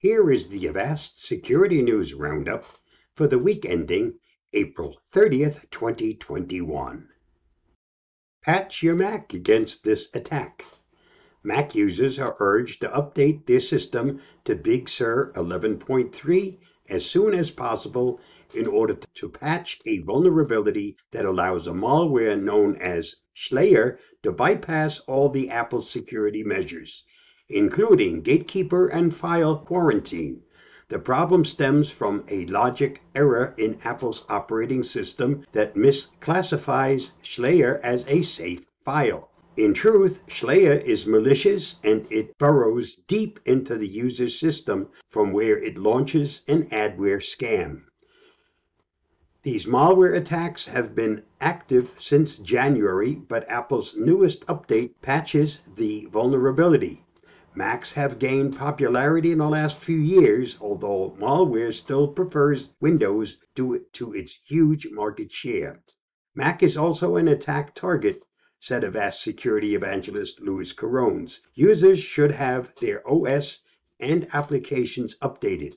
Here is the Avast Security News Roundup for the week ending April 30th, 2021. Patch your Mac against this attack. Mac users are urged to update their system to Big Sur 11.3 as soon as possible in order to patch a vulnerability that allows a malware known as Shlayer to bypass all the Apple security measures, including Gatekeeper and File Quarantine. The problem stems from a logic error in Apple's operating system that misclassifies Shlayer as a safe file. In truth, Shlayer is malicious and it burrows deep into the user's system from where it launches an adware scam. These malware attacks have been active since January, but Apple's newest update patches the vulnerability. Macs have gained popularity in the last few years, although malware still prefers Windows due to its huge market share. Mac is also an attack target said Avast security evangelist Luis Corrons. Users should have their OS and applications updated,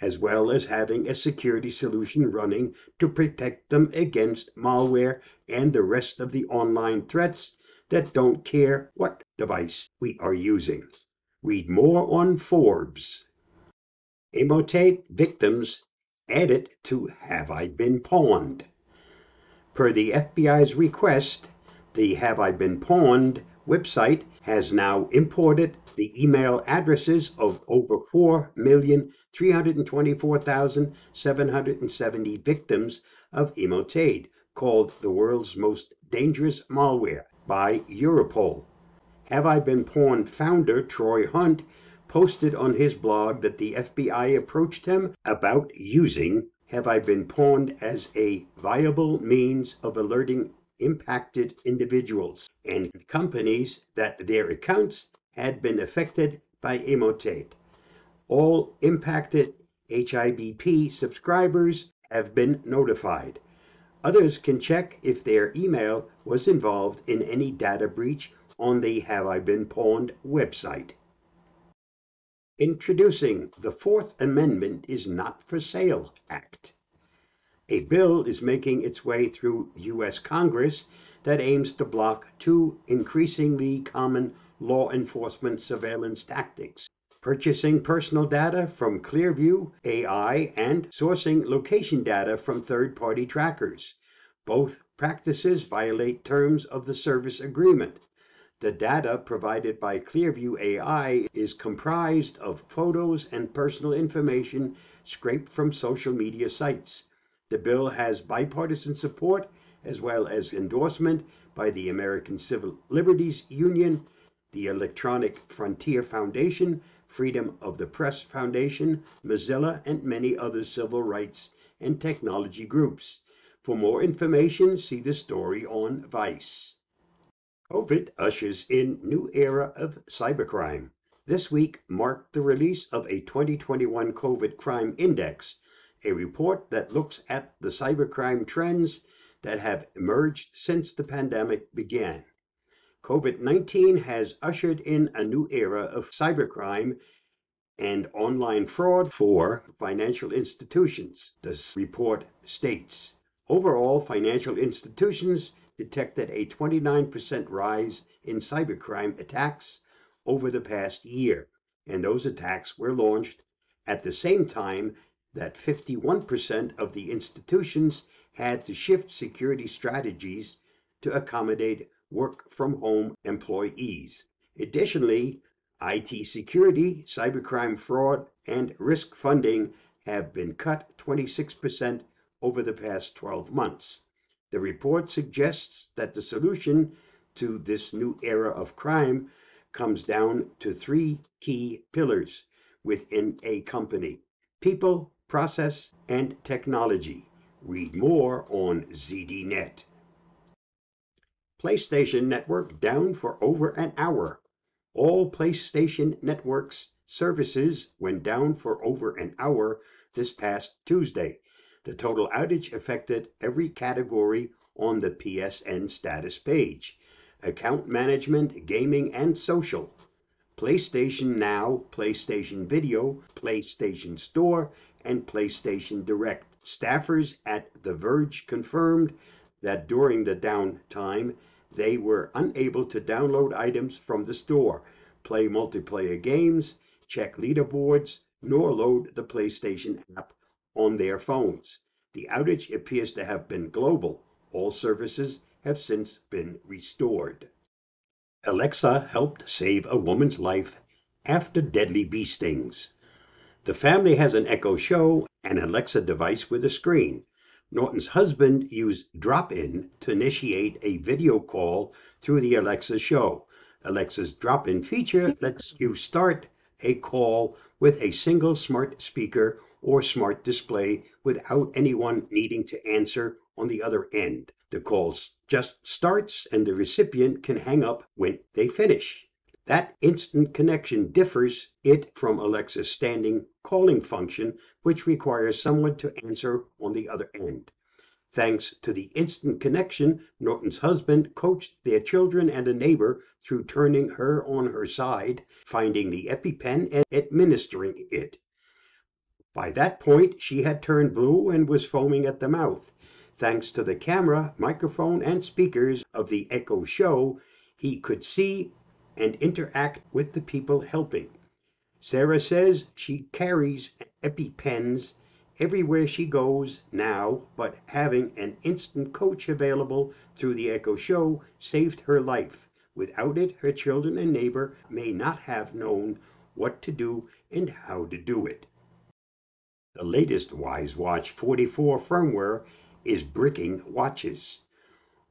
as well as having a security solution running to protect them against malware and the rest of the online threats that don't care what device we are using. Read more on Forbes. Emotet victims added to Have I Been Pwned? Per the FBI's request, the Have I Been Pwned website has now imported the email addresses of over 4,324,770 victims of Emotet, called the world's most dangerous malware by Europol. Have I Been Pwned founder Troy Hunt posted on his blog that the FBI approached him about using Have I Been Pwned as a viable means of alerting impacted individuals and companies that their accounts had been affected by Emotet. All impacted HIBP subscribers have been notified. Others can check if their email was involved in any data breach on the Have I Been Pwned website. Introducing the Fourth Amendment is Not for Sale Act. A bill is making its way through U.S. Congress that aims to block two increasingly common law enforcement surveillance tactics purchasing personal data from Clearview AI and sourcing location data from third party trackers. Both practices violate terms of the service agreement. The data provided by Clearview AI is comprised of photos and personal information scraped from social media sites. The bill has bipartisan support as well as endorsement by the American Civil Liberties Union, the Electronic Frontier Foundation, Freedom of the Press Foundation, Mozilla, and many other civil rights and technology groups. For more information, see the story on Vice. COVID ushers in new era of cybercrime. This week marked the release of a 2021 COVID crime index a report that looks at the cybercrime trends that have emerged since the pandemic began. COVID 19 has ushered in a new era of cybercrime and online fraud for financial institutions, this report states. Overall, financial institutions detected a 29% rise in cybercrime attacks over the past year, and those attacks were launched at the same time that 51% of the institutions had to shift security strategies to accommodate work from home employees. Additionally, IT security, cybercrime fraud, and risk funding have been cut 26% over the past 12 months. The report suggests that the solution to this new era of crime comes down to three key pillars within a company people, process, and technology. Read more on ZDNet. PlayStation Network down for over an hour. All PlayStation Network's services went down for over an hour this past Tuesday. The total outage affected every category on the PSN status page account management, gaming, and social. PlayStation Now, PlayStation Video, PlayStation Store, and PlayStation Direct. Staffers at The Verge confirmed that during the downtime, they were unable to download items from the store, play multiplayer games, check leaderboards, nor load the PlayStation app on their phones. The outage appears to have been global. All services have since been restored. Alexa helped save a woman's life after deadly bee stings. The family has an Echo Show, an Alexa device with a screen. Norton's husband used drop in to initiate a video call through the Alexa Show. Alexa's drop in feature lets you start a call with a single smart speaker or smart display without anyone needing to answer on the other end. The call just starts and the recipient can hang up when they finish. That instant connection differs it from Alexa's standing calling function, which requires someone to answer on the other end. Thanks to the instant connection, Norton's husband coached their children and a neighbor through turning her on her side, finding the EpiPen and administering it. By that point, she had turned blue and was foaming at the mouth. Thanks to the camera, microphone, and speakers of the Echo Show, he could see and interact with the people helping. Sarah says she carries EpiPens everywhere she goes now, but having an instant coach available through the Echo Show saved her life. Without it, her children and neighbor may not have known what to do and how to do it. The latest Wyze Watch 44 firmware is bricking watches.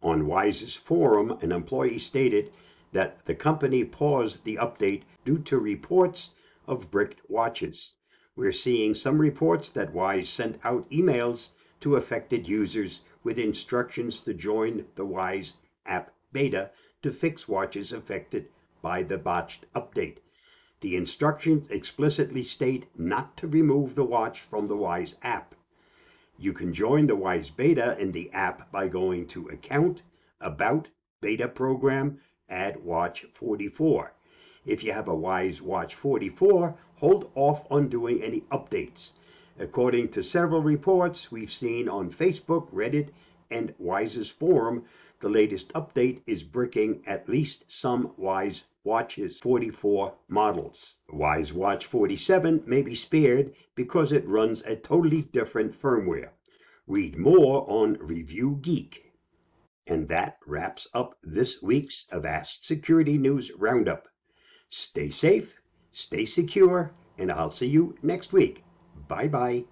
On Wyze's forum, an employee stated that the company paused the update due to reports of bricked watches. We're seeing some reports that Wyze sent out emails to affected users with instructions to join the Wyze app beta to fix watches affected by the botched update. The instructions explicitly state not to remove the watch from the Wyze app. You can join the Wyze beta in the app by going to Account, About, Beta Program, Add Watch 44. If you have a Wyze Watch 44, hold off on doing any updates. According to several reports we've seen on Facebook, Reddit, and Wyze's forum, the latest update is bricking at least some Wyze Watches 44 models. The Wyze Watch 47 may be spared because it runs a totally different firmware. Read more on Review Geek. And that wraps up this week's Avast Security News Roundup. Stay safe, stay secure, and I'll see you next week. Bye bye.